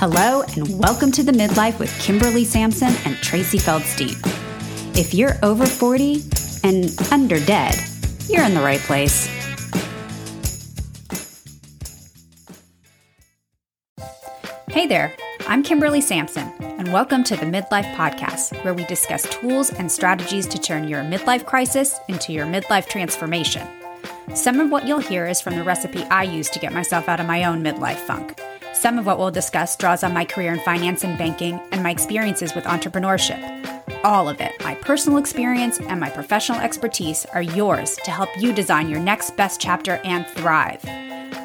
Hello, and welcome to the Midlife with Kimberly Sampson and Tracy Feldstein. If you're over 40 and under dead, you're in the right place. Hey there, I'm Kimberly Sampson, and welcome to the Midlife Podcast, where we discuss tools and strategies to turn your midlife crisis into your midlife transformation. Some of what you'll hear is from the recipe I use to get myself out of my own midlife funk. Some of what we'll discuss draws on my career in finance and banking and my experiences with entrepreneurship. All of it, my personal experience and my professional expertise, are yours to help you design your next best chapter and thrive.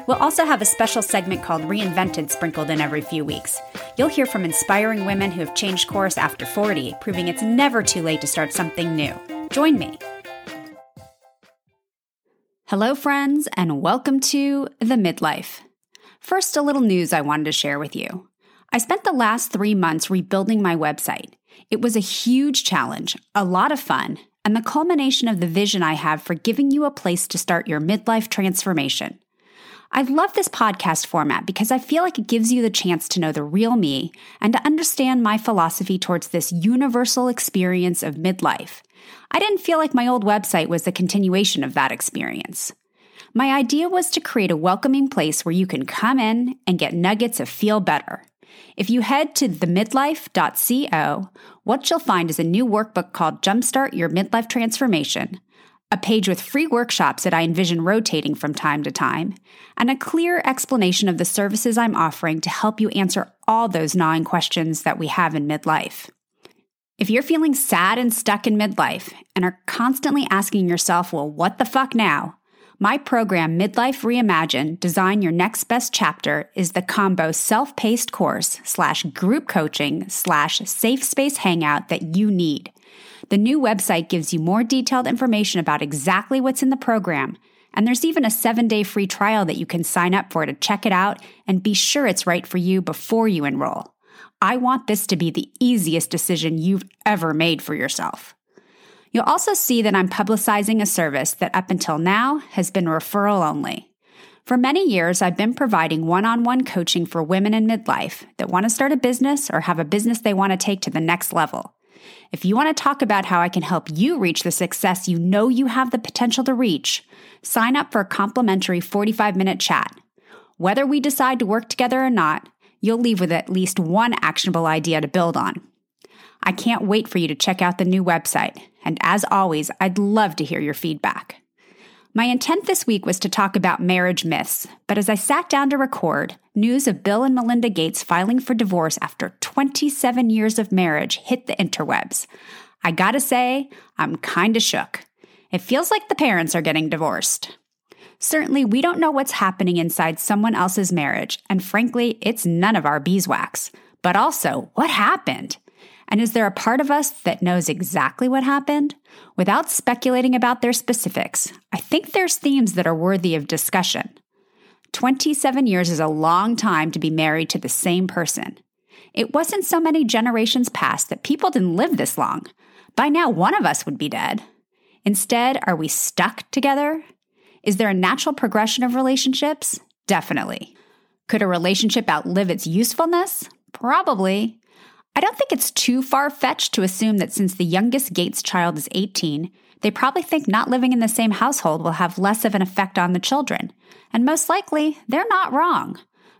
We'll also have a special segment called Reinvented sprinkled in every few weeks. You'll hear from inspiring women who have changed course after 40, proving it's never too late to start something new. Join me. Hello, friends, and welcome to The Midlife. First, a little news I wanted to share with you. I spent the last three months rebuilding my website. It was a huge challenge, a lot of fun, and the culmination of the vision I have for giving you a place to start your midlife transformation. I love this podcast format because I feel like it gives you the chance to know the real me and to understand my philosophy towards this universal experience of midlife. I didn't feel like my old website was the continuation of that experience. My idea was to create a welcoming place where you can come in and get nuggets of feel better. If you head to themidlife.co, what you'll find is a new workbook called Jumpstart Your Midlife Transformation, a page with free workshops that I envision rotating from time to time, and a clear explanation of the services I'm offering to help you answer all those gnawing questions that we have in midlife. If you're feeling sad and stuck in midlife and are constantly asking yourself, well, what the fuck now? My program, Midlife Reimagine Design Your Next Best Chapter, is the combo self paced course slash group coaching slash safe space hangout that you need. The new website gives you more detailed information about exactly what's in the program, and there's even a seven day free trial that you can sign up for to check it out and be sure it's right for you before you enroll. I want this to be the easiest decision you've ever made for yourself. You'll also see that I'm publicizing a service that up until now has been referral only. For many years, I've been providing one on one coaching for women in midlife that want to start a business or have a business they want to take to the next level. If you want to talk about how I can help you reach the success you know you have the potential to reach, sign up for a complimentary 45 minute chat. Whether we decide to work together or not, you'll leave with at least one actionable idea to build on. I can't wait for you to check out the new website. And as always, I'd love to hear your feedback. My intent this week was to talk about marriage myths, but as I sat down to record, news of Bill and Melinda Gates filing for divorce after 27 years of marriage hit the interwebs. I gotta say, I'm kinda shook. It feels like the parents are getting divorced. Certainly, we don't know what's happening inside someone else's marriage, and frankly, it's none of our beeswax. But also, what happened? And is there a part of us that knows exactly what happened? Without speculating about their specifics, I think there's themes that are worthy of discussion. 27 years is a long time to be married to the same person. It wasn't so many generations past that people didn't live this long. By now, one of us would be dead. Instead, are we stuck together? Is there a natural progression of relationships? Definitely. Could a relationship outlive its usefulness? Probably. I don't think it's too far fetched to assume that since the youngest Gates child is 18, they probably think not living in the same household will have less of an effect on the children. And most likely, they're not wrong.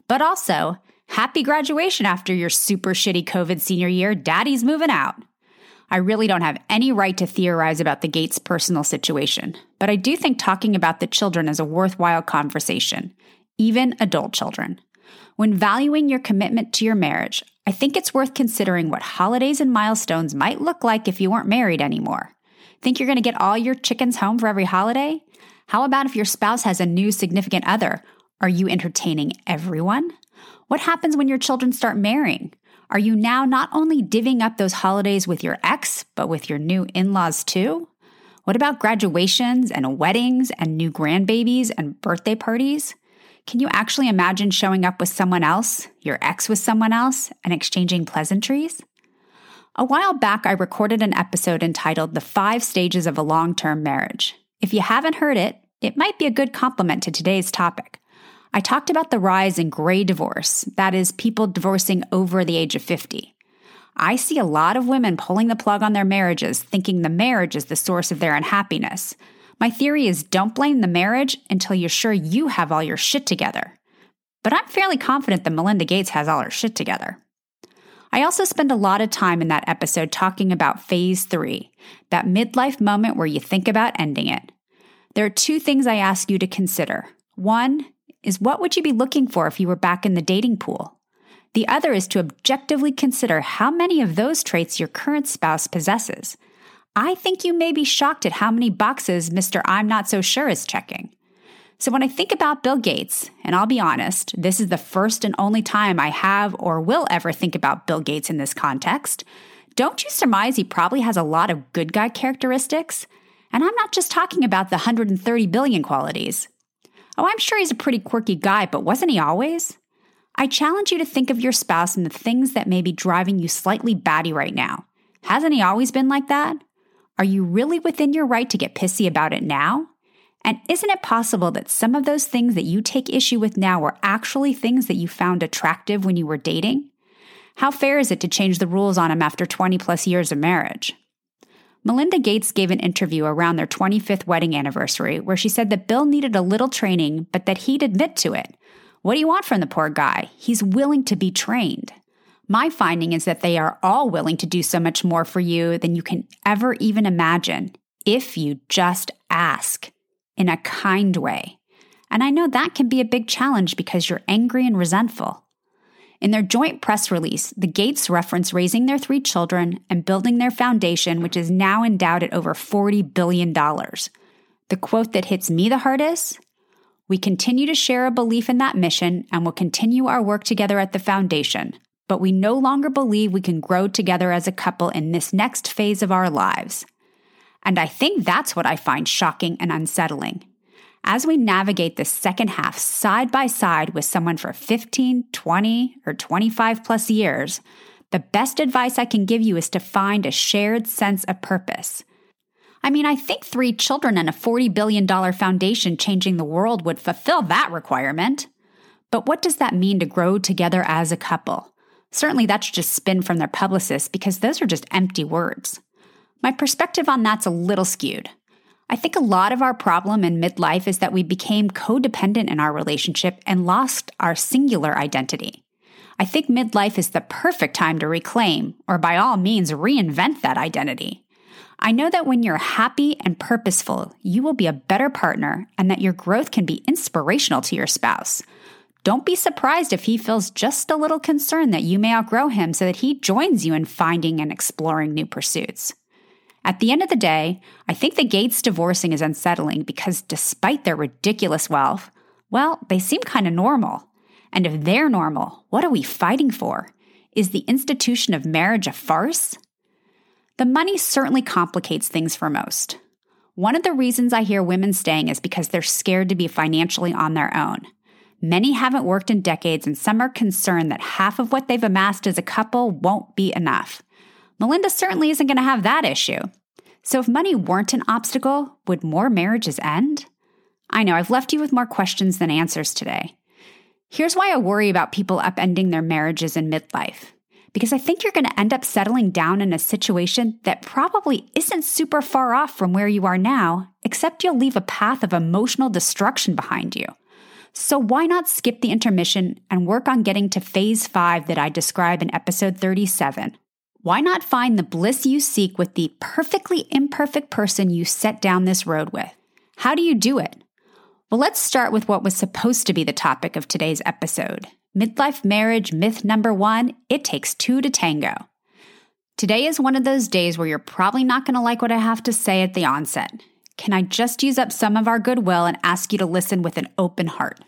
But also, happy graduation after your super shitty COVID senior year. Daddy's moving out. I really don't have any right to theorize about the Gates' personal situation, but I do think talking about the children is a worthwhile conversation, even adult children. When valuing your commitment to your marriage, I think it's worth considering what holidays and milestones might look like if you weren't married anymore. Think you're going to get all your chickens home for every holiday? How about if your spouse has a new significant other? Are you entertaining everyone? What happens when your children start marrying? Are you now not only divvying up those holidays with your ex, but with your new in laws too? What about graduations and weddings and new grandbabies and birthday parties? Can you actually imagine showing up with someone else, your ex with someone else, and exchanging pleasantries? A while back, I recorded an episode entitled The Five Stages of a Long Term Marriage. If you haven't heard it, it might be a good complement to today's topic. I talked about the rise in gray divorce, that is, people divorcing over the age of 50. I see a lot of women pulling the plug on their marriages, thinking the marriage is the source of their unhappiness. My theory is don't blame the marriage until you're sure you have all your shit together. But I'm fairly confident that Melinda Gates has all her shit together. I also spend a lot of time in that episode talking about phase three, that midlife moment where you think about ending it. There are two things I ask you to consider. One is what would you be looking for if you were back in the dating pool? The other is to objectively consider how many of those traits your current spouse possesses. I think you may be shocked at how many boxes Mr. I'm not so sure is checking. So when I think about Bill Gates, and I'll be honest, this is the first and only time I have or will ever think about Bill Gates in this context, don't you surmise he probably has a lot of good guy characteristics? And I'm not just talking about the 130 billion qualities. Oh, I'm sure he's a pretty quirky guy, but wasn't he always? I challenge you to think of your spouse and the things that may be driving you slightly batty right now. Hasn't he always been like that? Are you really within your right to get pissy about it now? And isn't it possible that some of those things that you take issue with now were actually things that you found attractive when you were dating? How fair is it to change the rules on him after 20 plus years of marriage? Melinda Gates gave an interview around their 25th wedding anniversary where she said that Bill needed a little training, but that he'd admit to it. What do you want from the poor guy? He's willing to be trained. My finding is that they are all willing to do so much more for you than you can ever even imagine if you just ask in a kind way. And I know that can be a big challenge because you're angry and resentful. In their joint press release, the Gates reference raising their three children and building their foundation, which is now endowed at over $40 billion. The quote that hits me the hardest We continue to share a belief in that mission and will continue our work together at the foundation, but we no longer believe we can grow together as a couple in this next phase of our lives. And I think that's what I find shocking and unsettling. As we navigate the second half side by side with someone for 15, 20, or 25 plus years, the best advice I can give you is to find a shared sense of purpose. I mean, I think three children and a $40 billion foundation changing the world would fulfill that requirement. But what does that mean to grow together as a couple? Certainly, that's just spin from their publicists because those are just empty words. My perspective on that's a little skewed. I think a lot of our problem in midlife is that we became codependent in our relationship and lost our singular identity. I think midlife is the perfect time to reclaim, or by all means, reinvent that identity. I know that when you're happy and purposeful, you will be a better partner and that your growth can be inspirational to your spouse. Don't be surprised if he feels just a little concerned that you may outgrow him so that he joins you in finding and exploring new pursuits. At the end of the day, I think the Gates divorcing is unsettling because despite their ridiculous wealth, well, they seem kind of normal. And if they're normal, what are we fighting for? Is the institution of marriage a farce? The money certainly complicates things for most. One of the reasons I hear women staying is because they're scared to be financially on their own. Many haven't worked in decades, and some are concerned that half of what they've amassed as a couple won't be enough. Melinda certainly isn't going to have that issue. So, if money weren't an obstacle, would more marriages end? I know I've left you with more questions than answers today. Here's why I worry about people upending their marriages in midlife. Because I think you're going to end up settling down in a situation that probably isn't super far off from where you are now, except you'll leave a path of emotional destruction behind you. So, why not skip the intermission and work on getting to phase five that I describe in episode 37? Why not find the bliss you seek with the perfectly imperfect person you set down this road with? How do you do it? Well, let's start with what was supposed to be the topic of today's episode midlife marriage myth number one it takes two to tango. Today is one of those days where you're probably not going to like what I have to say at the onset. Can I just use up some of our goodwill and ask you to listen with an open heart?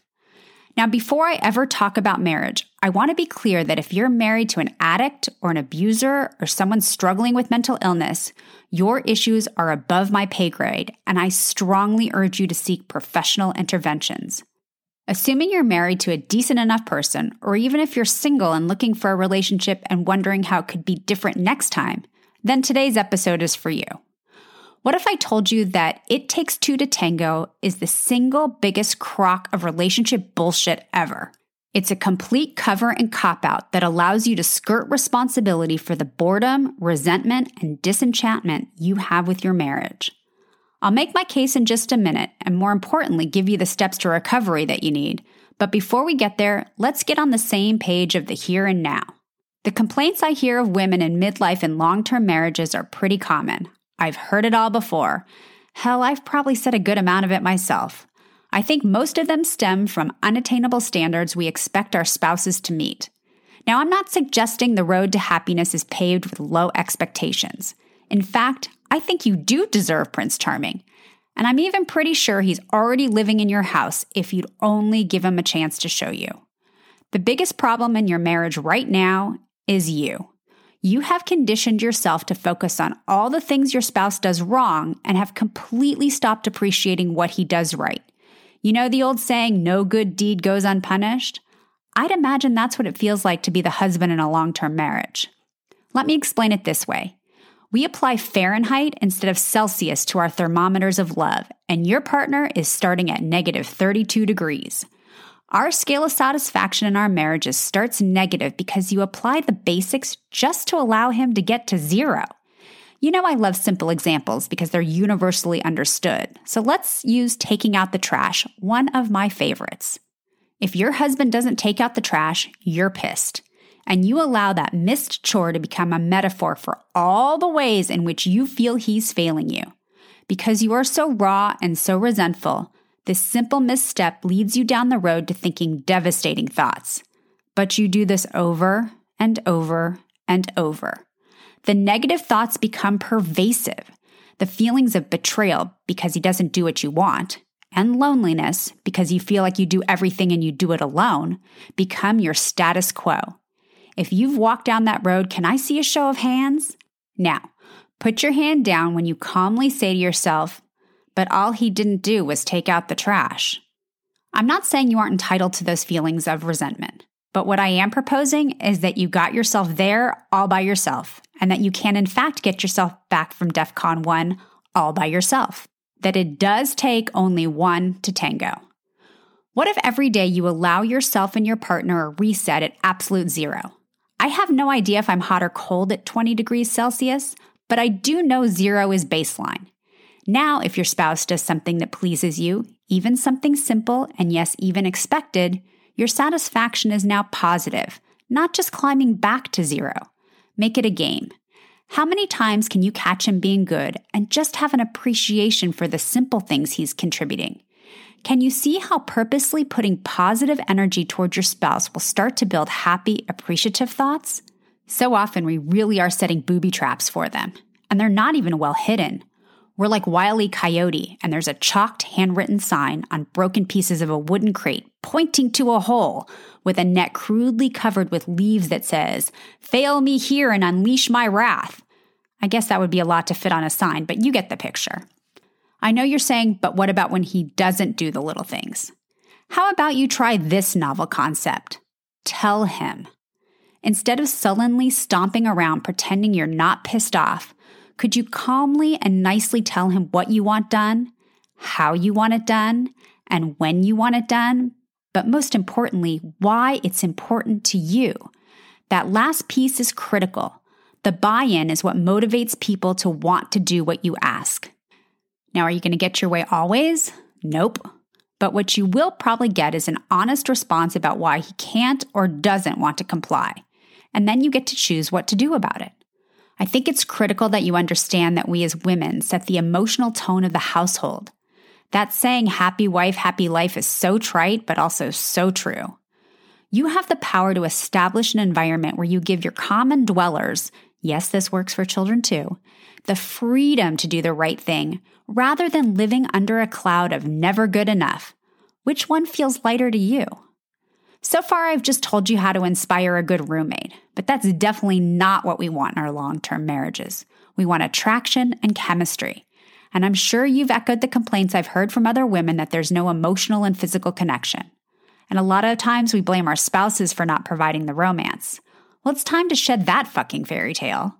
Now, before I ever talk about marriage, I want to be clear that if you're married to an addict or an abuser or someone struggling with mental illness, your issues are above my pay grade, and I strongly urge you to seek professional interventions. Assuming you're married to a decent enough person, or even if you're single and looking for a relationship and wondering how it could be different next time, then today's episode is for you. What if I told you that it takes two to tango is the single biggest crock of relationship bullshit ever? It's a complete cover and cop out that allows you to skirt responsibility for the boredom, resentment, and disenchantment you have with your marriage. I'll make my case in just a minute and, more importantly, give you the steps to recovery that you need. But before we get there, let's get on the same page of the here and now. The complaints I hear of women in midlife and long term marriages are pretty common. I've heard it all before. Hell, I've probably said a good amount of it myself. I think most of them stem from unattainable standards we expect our spouses to meet. Now, I'm not suggesting the road to happiness is paved with low expectations. In fact, I think you do deserve Prince Charming. And I'm even pretty sure he's already living in your house if you'd only give him a chance to show you. The biggest problem in your marriage right now is you. You have conditioned yourself to focus on all the things your spouse does wrong and have completely stopped appreciating what he does right. You know the old saying, no good deed goes unpunished? I'd imagine that's what it feels like to be the husband in a long term marriage. Let me explain it this way. We apply Fahrenheit instead of Celsius to our thermometers of love, and your partner is starting at negative 32 degrees. Our scale of satisfaction in our marriages starts negative because you apply the basics just to allow him to get to zero. You know, I love simple examples because they're universally understood. So let's use taking out the trash, one of my favorites. If your husband doesn't take out the trash, you're pissed. And you allow that missed chore to become a metaphor for all the ways in which you feel he's failing you. Because you are so raw and so resentful, this simple misstep leads you down the road to thinking devastating thoughts. But you do this over and over and over. The negative thoughts become pervasive. The feelings of betrayal because he doesn't do what you want, and loneliness because you feel like you do everything and you do it alone, become your status quo. If you've walked down that road, can I see a show of hands? Now, put your hand down when you calmly say to yourself, but all he didn't do was take out the trash. I'm not saying you aren't entitled to those feelings of resentment. But what I am proposing is that you got yourself there all by yourself, and that you can, in fact, get yourself back from DEF CON 1 all by yourself. That it does take only one to tango. What if every day you allow yourself and your partner a reset at absolute zero? I have no idea if I'm hot or cold at 20 degrees Celsius, but I do know zero is baseline. Now, if your spouse does something that pleases you, even something simple and yes, even expected, your satisfaction is now positive, not just climbing back to zero. Make it a game. How many times can you catch him being good and just have an appreciation for the simple things he's contributing? Can you see how purposely putting positive energy towards your spouse will start to build happy, appreciative thoughts? So often we really are setting booby traps for them, and they're not even well hidden. We're like Wile E. Coyote, and there's a chalked handwritten sign on broken pieces of a wooden crate pointing to a hole with a net crudely covered with leaves that says, Fail me here and unleash my wrath. I guess that would be a lot to fit on a sign, but you get the picture. I know you're saying, but what about when he doesn't do the little things? How about you try this novel concept? Tell him. Instead of sullenly stomping around pretending you're not pissed off, could you calmly and nicely tell him what you want done, how you want it done, and when you want it done? But most importantly, why it's important to you. That last piece is critical. The buy in is what motivates people to want to do what you ask. Now, are you going to get your way always? Nope. But what you will probably get is an honest response about why he can't or doesn't want to comply. And then you get to choose what to do about it. I think it's critical that you understand that we as women set the emotional tone of the household. That saying, happy wife, happy life, is so trite, but also so true. You have the power to establish an environment where you give your common dwellers, yes, this works for children too, the freedom to do the right thing rather than living under a cloud of never good enough. Which one feels lighter to you? So far, I've just told you how to inspire a good roommate, but that's definitely not what we want in our long term marriages. We want attraction and chemistry. And I'm sure you've echoed the complaints I've heard from other women that there's no emotional and physical connection. And a lot of times we blame our spouses for not providing the romance. Well, it's time to shed that fucking fairy tale.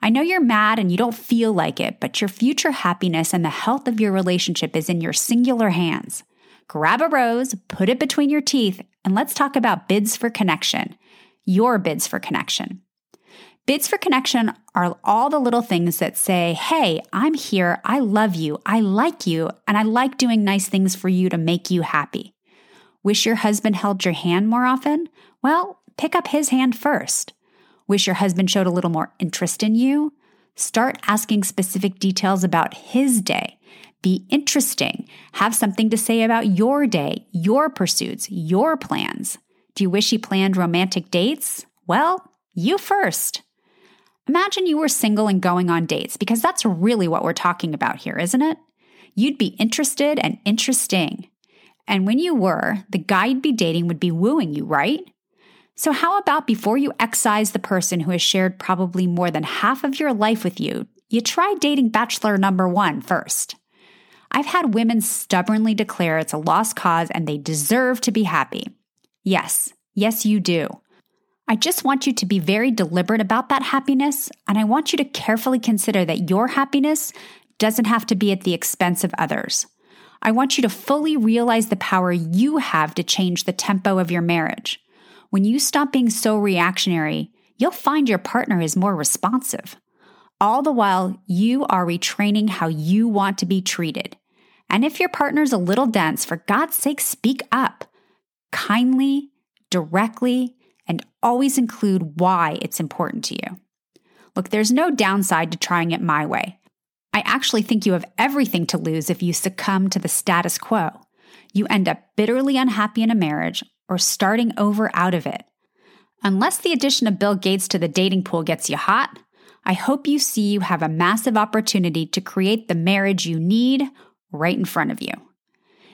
I know you're mad and you don't feel like it, but your future happiness and the health of your relationship is in your singular hands. Grab a rose, put it between your teeth, and let's talk about bids for connection. Your bids for connection. Bids for connection are all the little things that say, Hey, I'm here. I love you. I like you. And I like doing nice things for you to make you happy. Wish your husband held your hand more often? Well, pick up his hand first. Wish your husband showed a little more interest in you? Start asking specific details about his day. Be interesting. Have something to say about your day, your pursuits, your plans. Do you wish he planned romantic dates? Well, you first. Imagine you were single and going on dates, because that's really what we're talking about here, isn't it? You'd be interested and interesting. And when you were, the guy you'd be dating would be wooing you, right? So, how about before you excise the person who has shared probably more than half of your life with you, you try dating bachelor number one first? I've had women stubbornly declare it's a lost cause and they deserve to be happy. Yes, yes, you do. I just want you to be very deliberate about that happiness, and I want you to carefully consider that your happiness doesn't have to be at the expense of others. I want you to fully realize the power you have to change the tempo of your marriage. When you stop being so reactionary, you'll find your partner is more responsive. All the while, you are retraining how you want to be treated. And if your partner's a little dense, for God's sake, speak up kindly, directly, and always include why it's important to you. Look, there's no downside to trying it my way. I actually think you have everything to lose if you succumb to the status quo. You end up bitterly unhappy in a marriage or starting over out of it. Unless the addition of Bill Gates to the dating pool gets you hot, I hope you see you have a massive opportunity to create the marriage you need right in front of you.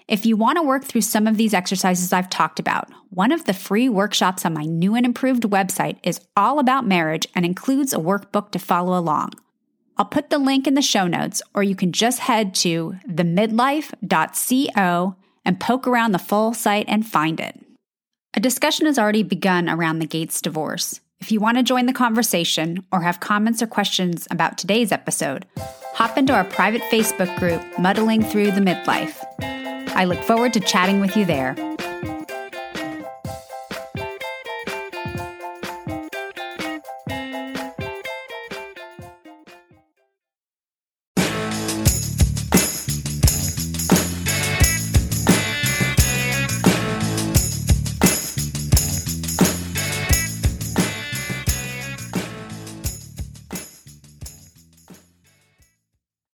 If you want to work through some of these exercises I've talked about, one of the free workshops on my new and improved website is all about marriage and includes a workbook to follow along. I'll put the link in the show notes, or you can just head to themidlife.co and poke around the full site and find it. A discussion has already begun around the Gates divorce. If you want to join the conversation or have comments or questions about today's episode, hop into our private Facebook group, Muddling Through the Midlife. I look forward to chatting with you there.